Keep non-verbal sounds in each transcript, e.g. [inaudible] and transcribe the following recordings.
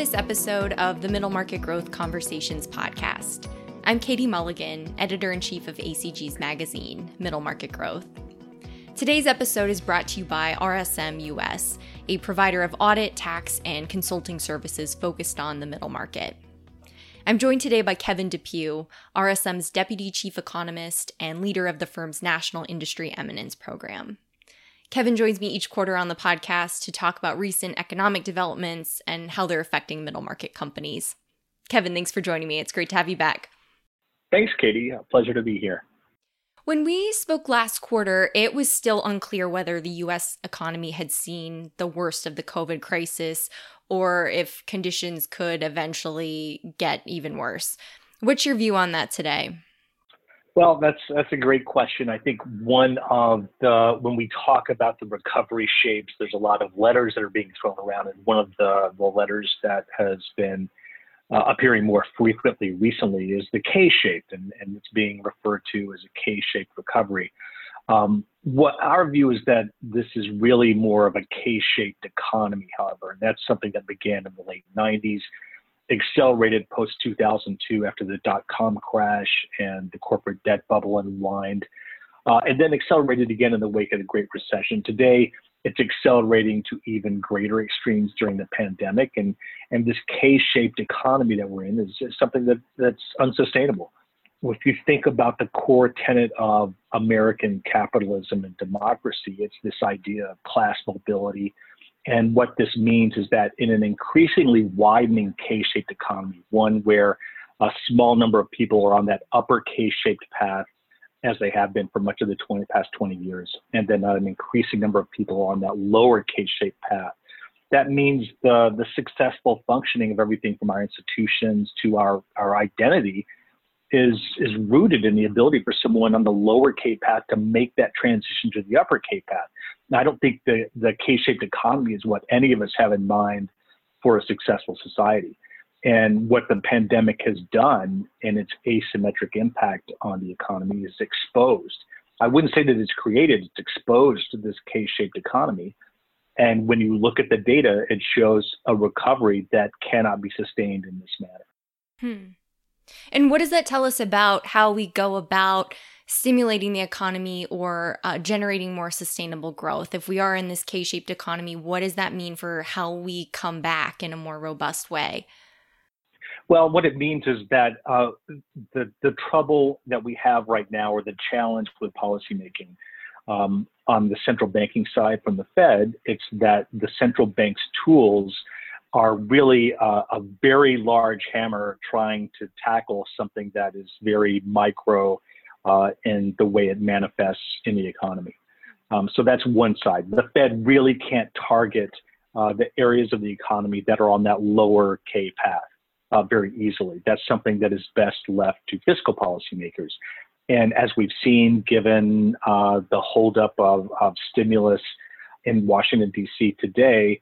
this episode of the Middle Market Growth Conversations podcast. I'm Katie Mulligan, editor in chief of ACG's magazine, Middle Market Growth. Today's episode is brought to you by RSM US, a provider of audit, tax, and consulting services focused on the middle market. I'm joined today by Kevin Depew, RSM's deputy chief economist and leader of the firm's National Industry Eminence program. Kevin joins me each quarter on the podcast to talk about recent economic developments and how they're affecting middle market companies. Kevin, thanks for joining me. It's great to have you back. Thanks, Katie. A pleasure to be here. When we spoke last quarter, it was still unclear whether the US economy had seen the worst of the COVID crisis or if conditions could eventually get even worse. What's your view on that today? Well, that's that's a great question. I think one of the when we talk about the recovery shapes, there's a lot of letters that are being thrown around, and one of the, the letters that has been uh, appearing more frequently recently is the K-shaped, and, and it's being referred to as a K-shaped recovery. Um, what our view is that this is really more of a K-shaped economy, however, and that's something that began in the late 90s accelerated post 2002 after the dot com crash and the corporate debt bubble unwind, uh, and then accelerated again in the wake of the Great Recession. Today, it's accelerating to even greater extremes during the pandemic, and and this K-shaped economy that we're in is, is something that that's unsustainable. If you think about the core tenet of American capitalism and democracy, it's this idea of class mobility, and what this means is that in an increasingly widening K shaped economy, one where a small number of people are on that upper K shaped path, as they have been for much of the 20, past 20 years, and then an increasing number of people are on that lower K shaped path. That means the, the successful functioning of everything from our institutions to our, our identity is is rooted in the ability for someone on the lower K path to make that transition to the upper K path. Now, I don't think the the K-shaped economy is what any of us have in mind for a successful society. And what the pandemic has done and its asymmetric impact on the economy is exposed. I wouldn't say that it's created, it's exposed to this K shaped economy. And when you look at the data, it shows a recovery that cannot be sustained in this manner. Hmm. And what does that tell us about how we go about stimulating the economy or uh, generating more sustainable growth? If we are in this K shaped economy, what does that mean for how we come back in a more robust way? Well, what it means is that uh, the, the trouble that we have right now, or the challenge with policymaking um, on the central banking side from the Fed, it's that the central bank's tools are really uh, a very large hammer trying to tackle something that is very micro uh, in the way it manifests in the economy. Um, so that's one side. The Fed really can't target uh, the areas of the economy that are on that lower K path uh, very easily. That's something that is best left to fiscal policymakers. And as we've seen, given uh, the holdup of, of stimulus in Washington, D.C. today,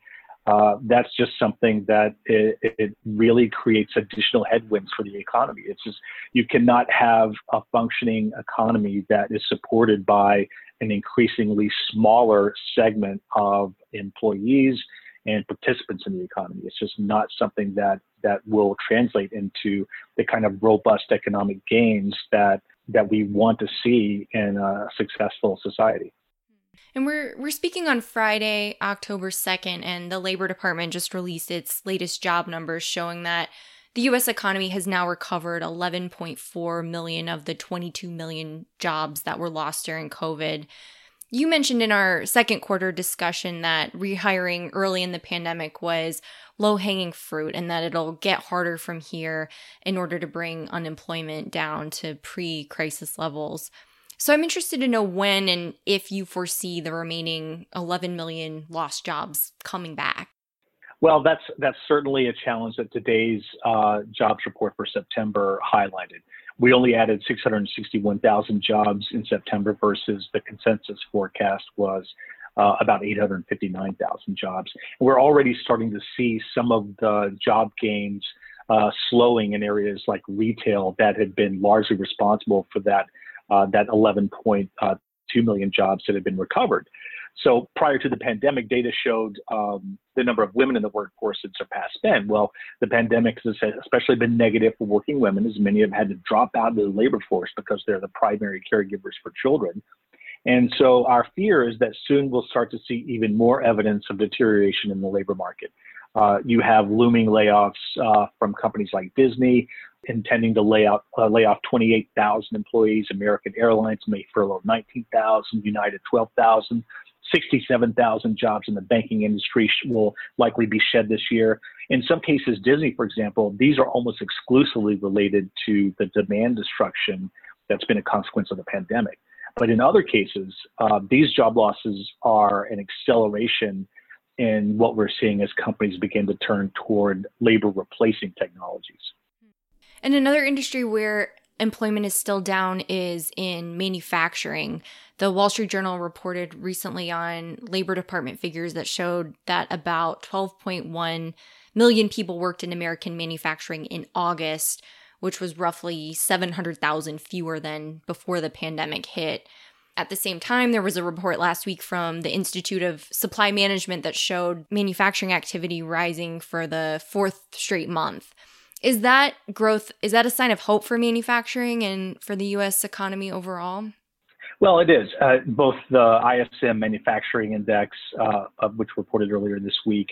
uh, that's just something that it, it, really creates additional headwinds for the economy. It's just you cannot have a functioning economy that is supported by an increasingly smaller segment of employees and participants in the economy. It's just not something that that will translate into the kind of robust economic gains that that we want to see in a successful society. And we're we're speaking on Friday, October 2nd, and the Labor Department just released its latest job numbers showing that the US economy has now recovered 11.4 million of the 22 million jobs that were lost during COVID. You mentioned in our second quarter discussion that rehiring early in the pandemic was low hanging fruit and that it'll get harder from here in order to bring unemployment down to pre crisis levels. So I'm interested to know when and if you foresee the remaining 11 million lost jobs coming back. Well, that's that's certainly a challenge that today's uh, jobs report for September highlighted. We only added 661,000 jobs in September versus the consensus forecast was uh, about 859,000 jobs. We're already starting to see some of the job gains uh, slowing in areas like retail that had been largely responsible for that uh, that 11.2 uh, jobs that have been recovered. So prior to the pandemic, data showed um, the number of women in the workforce had surpassed men. Well, the pandemic has especially been negative for working women, as many have had to drop out of the labor force because they're the primary caregivers for children. And so our fear is that soon we'll start to see even more evidence of deterioration in the labor market. Uh, you have looming layoffs uh, from companies like Disney, intending to lay, out, uh, lay off 28,000 employees. American Airlines may furlough 19,000, United 12,000. 67,000 jobs in the banking industry will likely be shed this year. In some cases, Disney, for example, these are almost exclusively related to the demand destruction that's been a consequence of the pandemic. But in other cases, uh, these job losses are an acceleration in what we're seeing as companies begin to turn toward labor replacing technologies. And another industry where employment is still down is in manufacturing. The Wall Street Journal reported recently on Labor Department figures that showed that about 12.1 million people worked in American manufacturing in August, which was roughly 700,000 fewer than before the pandemic hit. At the same time, there was a report last week from the Institute of Supply Management that showed manufacturing activity rising for the fourth straight month. Is that growth is that a sign of hope for manufacturing and for the US economy overall? Well, it is. Uh, both the ISM Manufacturing Index, uh, of which reported earlier this week,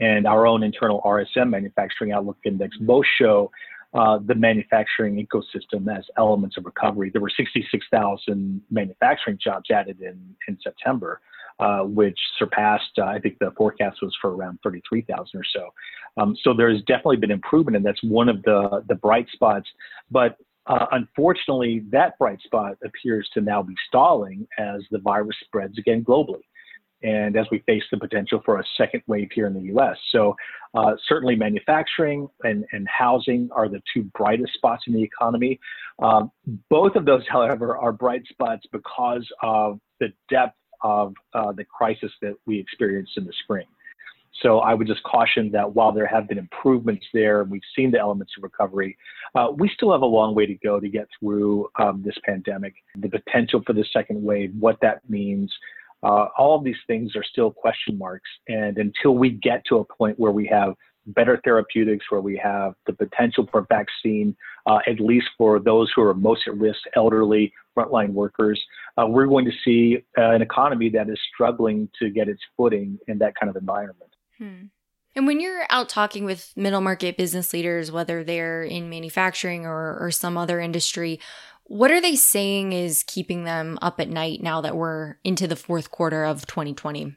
and our own internal RSM Manufacturing Outlook Index both show uh, the manufacturing ecosystem as elements of recovery. There were 66,000 manufacturing jobs added in, in September, uh, which surpassed, uh, I think the forecast was for around 33,000 or so. Um, so there's definitely been improvement, and that's one of the, the bright spots. But uh, unfortunately, that bright spot appears to now be stalling as the virus spreads again globally and as we face the potential for a second wave here in the US. So, uh, certainly manufacturing and, and housing are the two brightest spots in the economy. Um, both of those, [laughs] however, are bright spots because of the depth of uh, the crisis that we experienced in the spring. So I would just caution that while there have been improvements there, and we've seen the elements of recovery, uh, we still have a long way to go to get through um, this pandemic. The potential for the second wave, what that means, uh, all of these things are still question marks. And until we get to a point where we have better therapeutics, where we have the potential for vaccine, uh, at least for those who are most at risk, elderly, frontline workers, uh, we're going to see uh, an economy that is struggling to get its footing in that kind of environment. Hmm. And when you're out talking with middle market business leaders, whether they're in manufacturing or, or some other industry, what are they saying is keeping them up at night now that we're into the fourth quarter of 2020?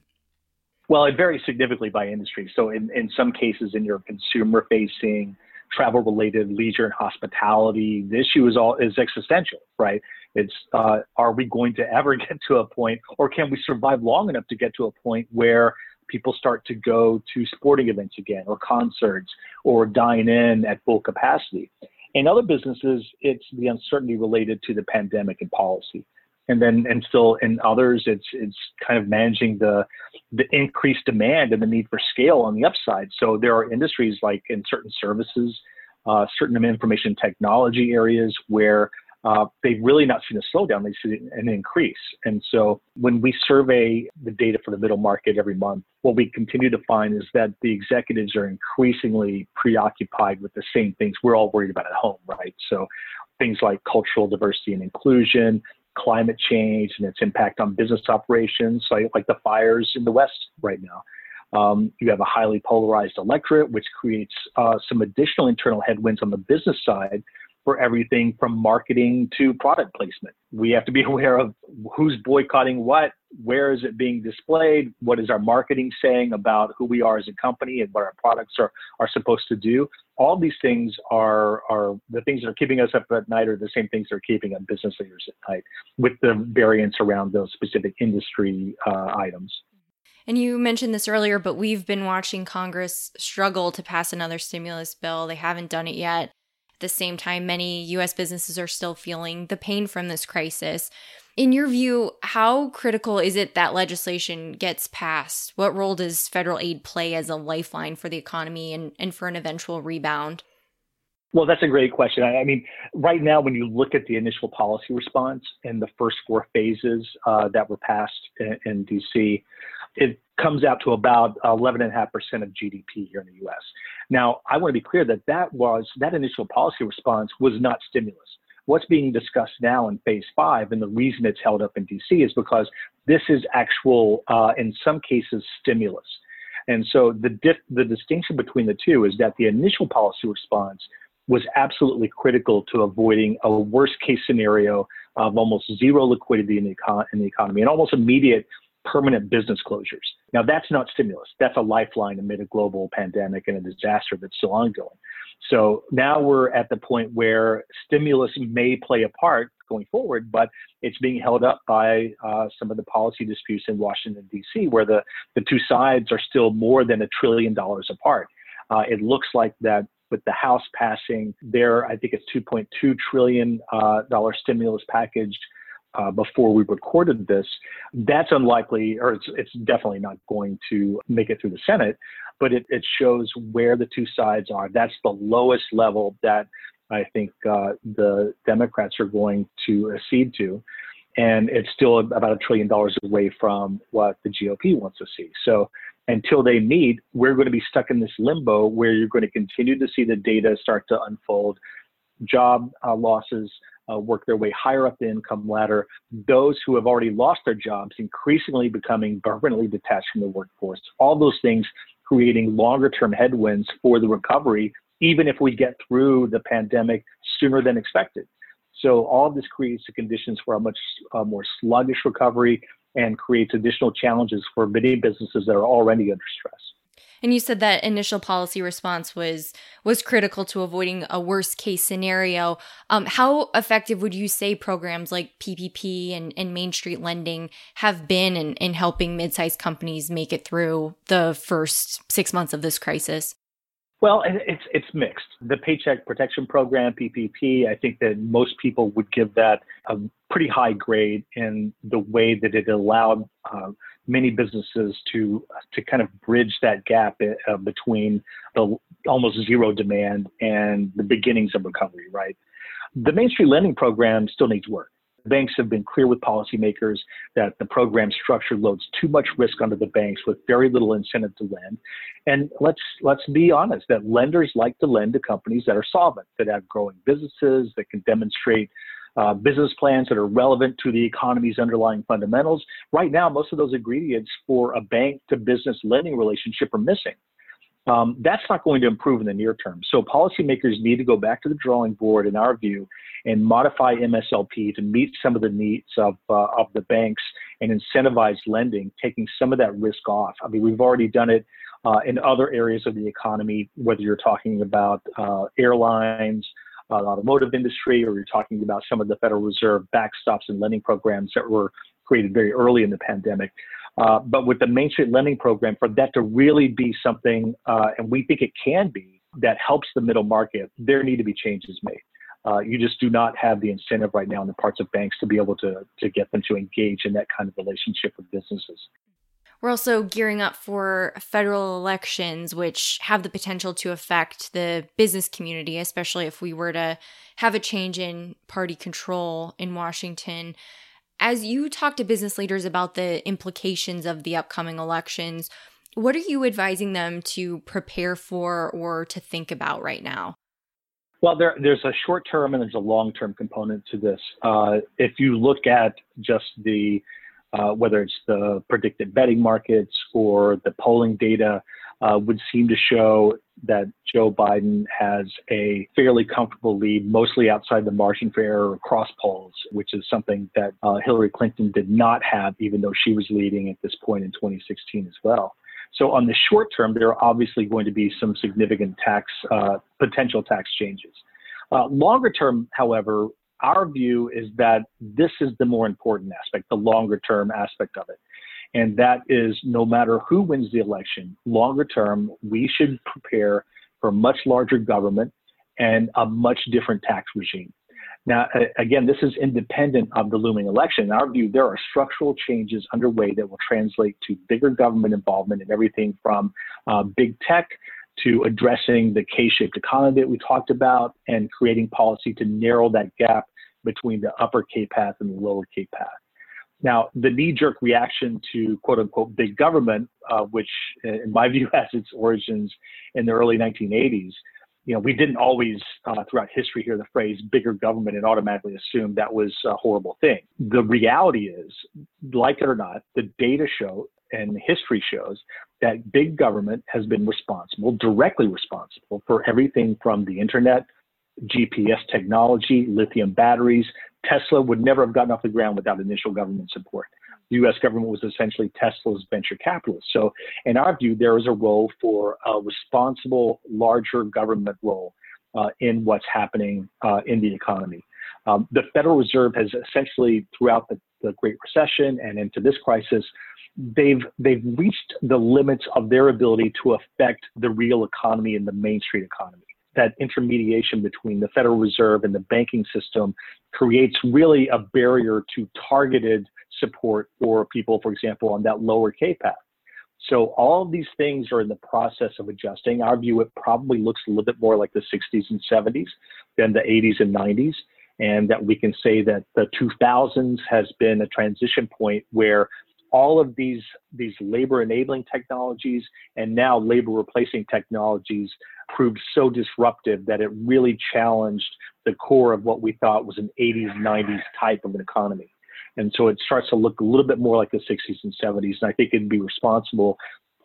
Well, it varies significantly by industry. So, in, in some cases, in your consumer facing, travel related, leisure and hospitality, the issue is all is existential, right? It's uh, are we going to ever [laughs] get to a point, or can we survive long enough to get to a point where people start to go to sporting events again, or concerts, or dine in at full capacity? In other businesses, it's the uncertainty related to the pandemic and policy. And then, and still in others, it's it's kind of managing the the increased demand and the need for scale on the upside. So there are industries like in certain services, uh, certain information technology areas where uh, they've really not seen a slowdown, they've seen an increase. And so when we survey the data for the middle market every month, what we continue to find is that the executives are increasingly preoccupied with the same things we're all worried about at home, right? So things like cultural diversity and inclusion, climate change and its impact on business operations, like, like the fires in the West right now. Um, you have a highly polarized electorate, which creates uh, some additional internal headwinds on the business side for everything from marketing to product placement. We have to be [laughs] aware of who's boycotting what, where is it being displayed, what is our marketing saying about who we are as a company and what our products are, are supposed to do. All these things are, are the things that are keeping us up at night are the same things that are keeping up business leaders at night with the variance around those specific industry uh, items. And you mentioned this earlier, but we've been watching Congress struggle to pass another stimulus bill. They haven't done it yet. At the same time, many US businesses are still feeling the pain from this crisis. In your view, how critical is it that legislation gets passed? What role does federal aid play as a lifeline for the economy and, and for an eventual rebound? Well, that's a great question. I, I, mean, right now, when you look at the initial policy response and the first four phases uh, that were passed in, in, DC, it comes out to about 11.5% of GDP here in the U.S. Now, I want to be clear that that was that initial policy response was not stimulus. What's being discussed now in phase five, and the reason it's held up in DC is because this is actual, uh, in some cases, stimulus. And so the, the distinction between the two is that the initial policy response was absolutely critical to avoiding a worst case scenario of almost zero liquidity in the, econ- in the economy and almost immediate permanent business closures. Now, that's not stimulus. That's a lifeline amid a global pandemic and a disaster that's still ongoing. So now we're at the point where stimulus may play a part going forward, but it's being held up by uh, some of the policy disputes in Washington, D.C., where the, the two sides are still more than a trillion dollars apart. Uh, it looks like that with the House passing their, I think it's 2.2 trillion uh, dollar stimulus package uh, before we recorded this, that's unlikely, or it's, it's definitely not going to make it through the Senate. But it, it shows where the two sides are. That's the lowest level that I think uh, the Democrats are going to accede to. And it's still about a trillion dollars away from what the GOP wants to see. So until they meet, we're going to be stuck in this limbo where you're going to continue to see the data start to unfold, job uh, losses uh, work their way higher up the income ladder, those who have already lost their jobs increasingly becoming permanently detached from the workforce. All those things creating longer term headwinds for the recovery, even if we get through the pandemic sooner than expected. So all of this creates the conditions for a much uh, more sluggish recovery and creates additional challenges for many businesses that are already under stress. And you said that initial policy response was was critical to avoiding a worst case scenario. Um, how effective would you say programs like PPP and, and Main Street lending have been in, in helping mid-sized companies make it through the first six months of this crisis? Well, it's it's mixed. The Paycheck Protection Program (PPP), I think that most people would give that a pretty high grade in the way that it allowed uh, many businesses to to kind of bridge that gap uh, between the almost zero demand and the beginnings of recovery. Right. The Main Street Lending Program still needs work banks have been clear with policymakers that the program structure loads too much risk onto the banks with very little incentive to lend. And let's let's be honest that lenders like to lend to companies that are solvent, that have growing businesses, that can demonstrate uh, business plans that are relevant to the economy's underlying fundamentals. Right now, most of those ingredients for a bank to business lending relationship are missing. Um, that's not going to improve in the near term. So policymakers need to go back to the drawing board, in our view, and modify MSLP to meet some of the needs of, uh, of the banks and incentivize lending, taking some of that risk off. I mean, we've already done it uh, in other areas of the economy, whether you're talking about uh, airlines, uh, the automotive industry, or you're talking about some of the Federal Reserve backstops and lending programs that were created very early in the pandemic. Uh, but with the Main Street Lending Program, for that to really be something, uh, and we think it can be, that helps the middle market, there need to be changes made. Uh, you just do not have the incentive right now in the parts of banks to be able to, to get them to engage in that kind of relationship with businesses. We're also gearing up for federal elections, which have the potential to affect the business community, especially if we were to have a change in party control in Washington. As you talk to business leaders about the implications of the upcoming elections, what are you advising them to prepare for or to think about right now? Well, there, there's a short term and there's a long term component to this. Uh, if you look at just the uh, whether it's the predicted betting markets or the polling data, uh, would seem to show that Joe Biden has a fairly comfortable lead, mostly outside the margin for error across polls, which is something that uh, Hillary Clinton did not have, even though she was leading at this point in 2016 as well. So on the short term, there are obviously going to be some significant tax, uh, potential tax changes. Uh, longer term, however, our view is that this is the more important aspect, the longer term aspect of it. And that is no matter who wins the election, longer term, we should prepare for a much larger government and a much different tax regime. Now, again, this is independent of the looming election. In our view, there are structural changes underway that will translate to bigger government involvement in everything from uh, big tech to addressing the K-shaped economy that we talked about and creating policy to narrow that gap between the upper K path and the lower K path. Now, the knee-jerk reaction to "quote unquote" big government, uh, which in my [laughs] view has its origins in the early 1980s, you know, we didn't always uh, throughout history hear the phrase "bigger government" and automatically assume that was a horrible thing. The reality is, like it or not, the data show and history shows that big government has been responsible, directly responsible, for everything from the internet, GPS technology, lithium batteries. Tesla would never have gotten off the ground without initial government support. The US government was essentially Tesla's venture capitalist. So, in our view, there is a role for a responsible, larger government role uh, in what's happening uh, in the economy. Um, the Federal Reserve has essentially, throughout the, the Great Recession and into this crisis, they've they've reached the limits of their ability to affect the real economy and the Main Street economy. That intermediation between the Federal Reserve and the banking system creates really a barrier to targeted support for people, for example, on that lower K path. So all of these things are in the process of adjusting. Our view, it probably looks a little bit more like the 60s and 70s than the 80s and 90s. And that we can say that the 2000s has been a transition point where all of these these labor enabling technologies and now labor replacing technologies proved so disruptive that it really challenged the core of what we thought was an 80s 90s type of an economy. And so it starts to look a little bit more like the 60s and 70s and i think it'd be responsible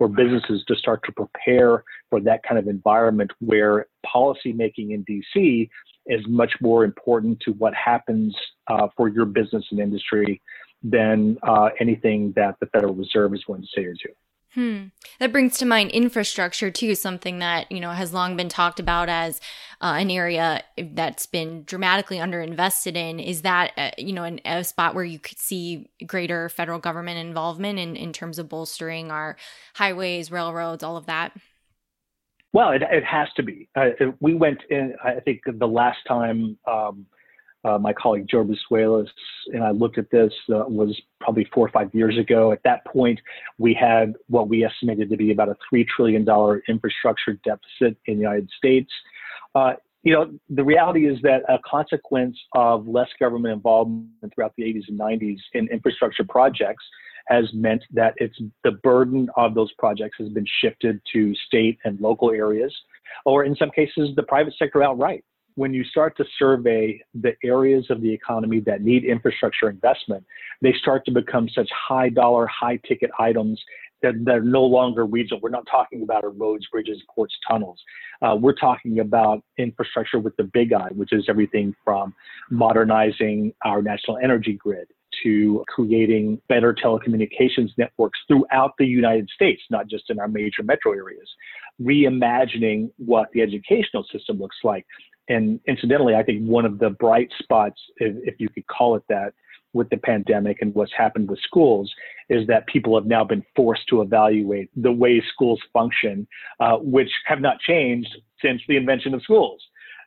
for businesses to start to prepare for that kind of environment where policy making in dc is much more important to what happens uh, for your business and industry than uh, anything that the Federal Reserve is going to say or do. Hmm. That brings to mind infrastructure too, something that you know has long been talked about as uh, an area that's been dramatically underinvested in. Is that uh, you know an, a spot where you could see greater federal government involvement in in terms of bolstering our highways, railroads, all of that? Well, it, it has to be. Uh, we went in. I think the last time. Um, uh, my colleague Joe Brusuelas and I looked at this uh, was probably four or five years ago. At that point, we had what we estimated to be about a $3 trillion infrastructure deficit in the United States. Uh, you know, the reality is that a consequence of less government involvement throughout the 80s and 90s in infrastructure projects has meant that it's the burden of those projects has been shifted to state and local areas, or in some cases, the private sector outright when you start to survey the areas of the economy that need infrastructure investment, they start to become such high dollar, high ticket items that they're no longer regional. We're not talking about roads, bridges, ports, tunnels. Uh, we're talking about infrastructure with the big I, which is everything from modernizing our national energy grid to creating better telecommunications networks throughout the United States, not just in our major metro areas, reimagining what the educational system looks like, and incidentally, I think one of the bright spots, if, if, you could call it that, with the pandemic and what's happened with schools is that people have now been forced to evaluate the way schools function, uh, which have not changed since the invention of schools.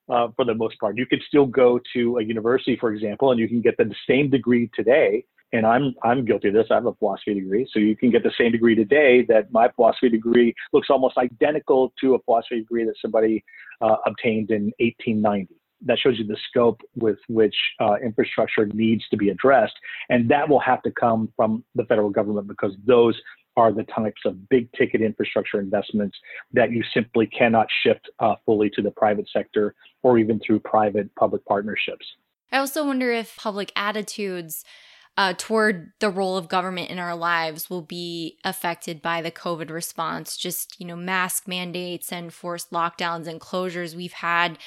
Uh, for the most part, you could still go to a university, for example, and you can get the same degree today and I'm I'm guilty of this. I have a philosophy degree, so you can get the same degree today. That my philosophy degree looks almost identical to a philosophy degree that somebody uh, obtained in 1890. That shows you the scope with which uh, infrastructure needs to be addressed, and that will have to come from the federal government because those are the types of big ticket infrastructure investments that you simply cannot shift uh, fully to the private sector or even through private public partnerships. I also wonder if public attitudes uh, toward the role of government in our lives will be affected by the COVID response. Just, you know, mask mandates and forced lockdowns and closures. We've had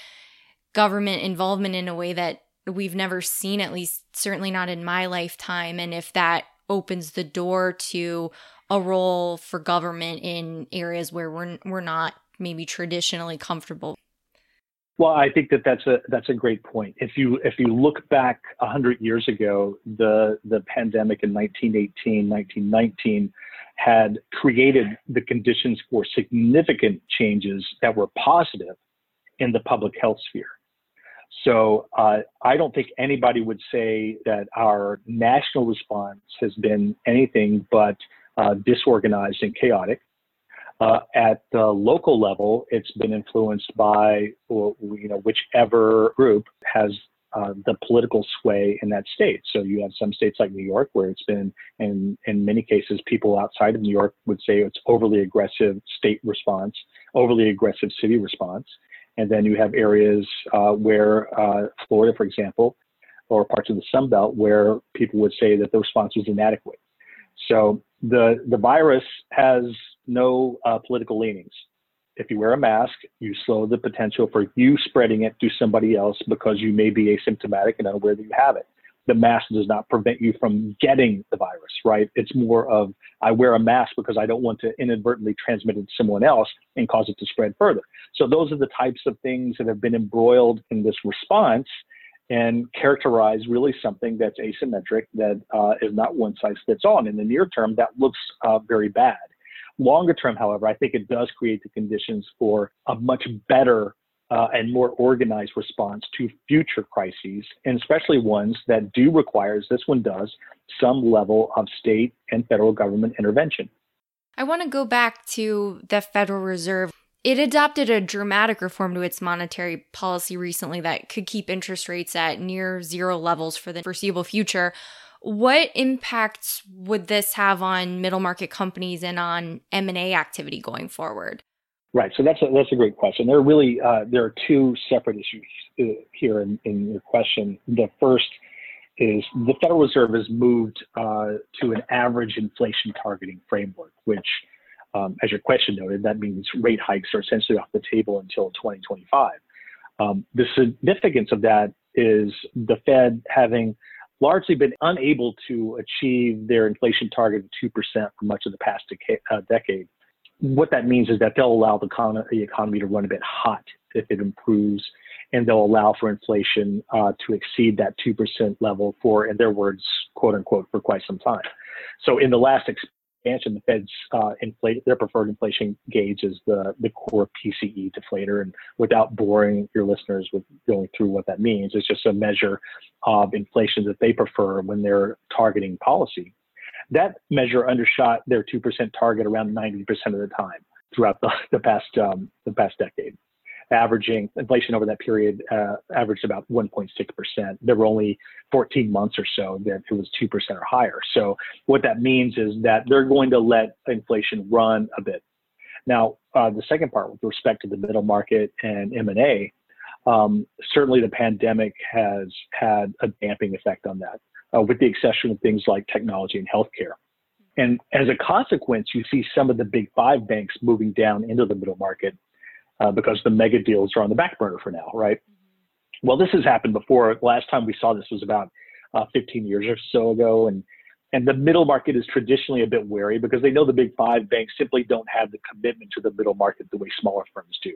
government involvement in a way that we've never seen, at least certainly not in my lifetime. And if that opens the door to a role for government in areas where we're, we're not maybe traditionally comfortable. Well, I think that that's a that's a great point. If you if you look back hundred years ago, the the pandemic in 1918, 1919 had created the conditions for significant changes that were positive in the public health sphere. So uh, I don't think anybody would say that our national response has been anything but uh, disorganized and chaotic. Uh, at the local level, it's been influenced by you know whichever group has uh, the political sway in that state. So you have some states like New York where it's been, in in many cases, people outside of New York would say it's overly aggressive state response, overly aggressive city response, and then you have areas uh, where uh, Florida, for example, or parts of the Sun Belt where people would say that the response was inadequate. So the the virus has no uh, political leanings. If you wear a mask, you slow the potential for you spreading it to somebody else because you may be asymptomatic and unaware that you have it. The mask does not prevent you from getting the virus, right? It's more of I wear a mask because I don't want to inadvertently transmit it to someone else and cause it to spread further. So those are the types of things that have been embroiled in this response and characterize really something that's asymmetric, that uh, is not one size fits all. And in the near term, that looks uh, very bad. Longer term, however, I think it does create the conditions for a much better uh, and more organized response to future crises, and especially ones that do require, as this one does, some level of state and federal government intervention. I want to go back to the Federal Reserve. It adopted a dramatic reform to its monetary policy recently that could keep interest rates at near zero levels for the foreseeable future. What impacts would this have on middle market companies and on M&A activity going forward? Right. So that's a, that's a great question. There are really uh, there are two separate issues uh, here in, in your question. The first is the Federal Reserve has moved uh, to an average inflation targeting framework, which um, as your question noted, that means rate hikes are essentially off the table until 2025. Um, the significance of that is the Fed having largely been unable to achieve their inflation target of 2% for much of the past deca- uh, decade. What that means is that they'll allow the, con- the, economy to run a bit hot if it improves, and they'll allow for inflation uh, to exceed that 2% level for, in their words, quote unquote, for quite some time. So in the last ex- expansion, the Fed's uh, inflate their preferred inflation gauge is the the core PCE deflator. And without boring your listeners with going through what that means, it's just a measure of inflation that they prefer when they're targeting policy. That measure undershot their two percent target around ninety percent of the time throughout the, the past um, the past decade averaging inflation over that period uh, averaged about 1.6%. There were only 14 months or so that it was 2% or higher. So what that means is that they're going to let inflation run a bit. Now, uh, the second part with respect to the middle market and M&A, um, certainly the pandemic has had a damping effect on that, uh, with the exception of things like technology and healthcare. And as a consequence, you see some of the big five banks moving down into the middle market uh, because the mega deals are on the back burner for now, right? Well, this has happened before. Last time we saw this was about uh, 15 years or so ago, and and the middle market is traditionally a bit wary because they know the big five banks simply don't have the commitment to the middle market the way smaller firms do.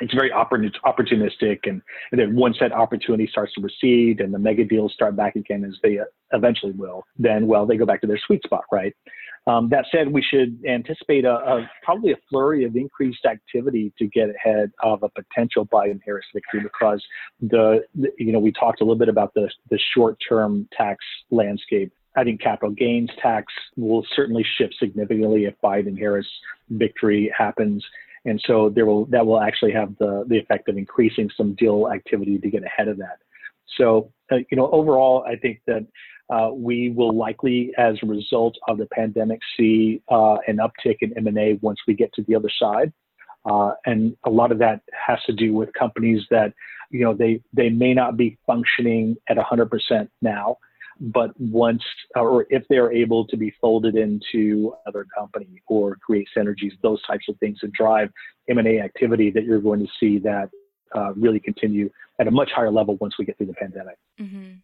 It's very opportunistic, and, and then once that opportunity starts to recede and the mega deals start back again, as they eventually will, then well, they go back to their sweet spot, right? Um, that said, we should anticipate a, a, probably a flurry of increased activity to get ahead of a potential Biden-Harris victory because the, the, you know we talked a little bit about the the short-term tax landscape. I think capital gains tax will certainly shift significantly if Biden-Harris victory happens, and so there will that will actually have the the effect of increasing some deal activity to get ahead of that. So uh, you know overall, I think that uh, we will likely, as a result of the pandemic, see uh, an uptick in M&A once we get to the other side. Uh, and a lot of that has to do with companies that, you know, they, they may not be functioning at 100% now, but once or if they're able to be folded into another company or create synergies, those types of things that drive M&A activity that you're going to see that uh, really continue at a much higher level once we get through the pandemic. Mm-hmm.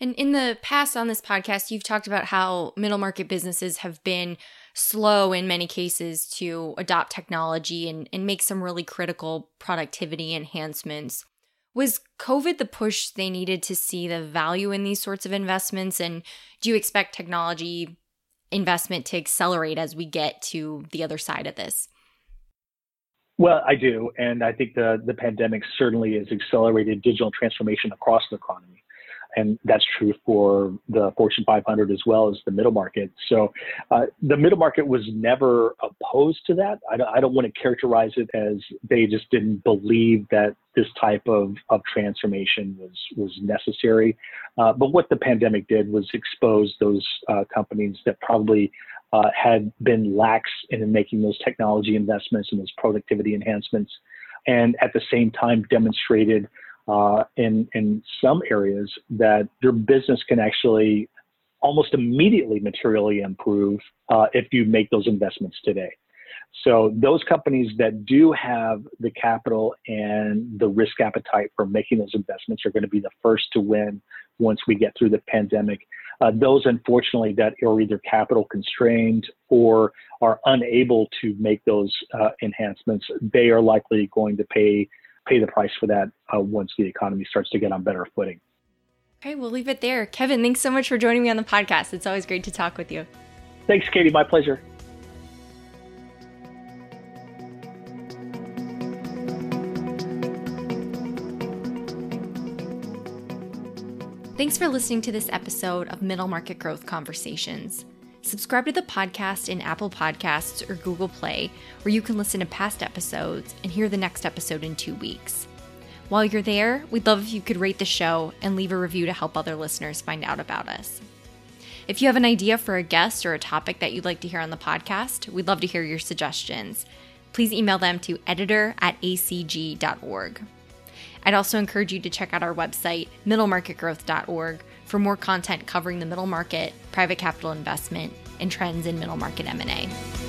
And in the past on this podcast, you've talked about how middle market businesses have been slow in many cases to adopt technology and, and make some really critical productivity enhancements. Was COVID the push they needed to see the value in these sorts of investments? And do you expect technology investment to accelerate as we get to the other side of this? Well, I do. And I think the, the pandemic certainly has accelerated digital transformation across the economy and that's true for the Fortune 500 as well as the middle market. So uh, the middle market was never opposed to that. I don't, I don't want to characterize it as they just didn't believe that this type of, of transformation was was necessary. Uh, but what the pandemic did was expose those uh, companies that probably uh, had been lax in making those technology investments and those productivity enhancements, and at the same time demonstrated uh, in in some areas that their business can actually almost immediately materially improve uh, if you make those investments today. So those companies that do have the capital and the risk appetite for making those investments are going to be the first to win once we get through the pandemic. Uh, those, unfortunately, that are either capital constrained or are unable to make those uh, enhancements, they are likely going to pay pay the price for that uh, once the economy starts to get on better footing. Okay, we'll leave it there. Kevin, thanks so much for joining me on the podcast. It's always great to talk with you. Thanks, Katie. My pleasure. Thanks for listening to this episode of Middle Market Growth Conversations. Subscribe to the podcast in Apple Podcasts or Google Play, where you can listen to past episodes and hear the next episode in two weeks. While you're there, we'd love if you could rate the show and leave a review to help other listeners find out about us. If you have an idea for a guest or a topic that you'd like to hear on the podcast, we'd love to hear your suggestions. Please email them to editor at acg.org. I'd also encourage you to check out our website, middlemarketgrowth.org, for more content covering the middle market, private capital investment, and trends in middle market M&A.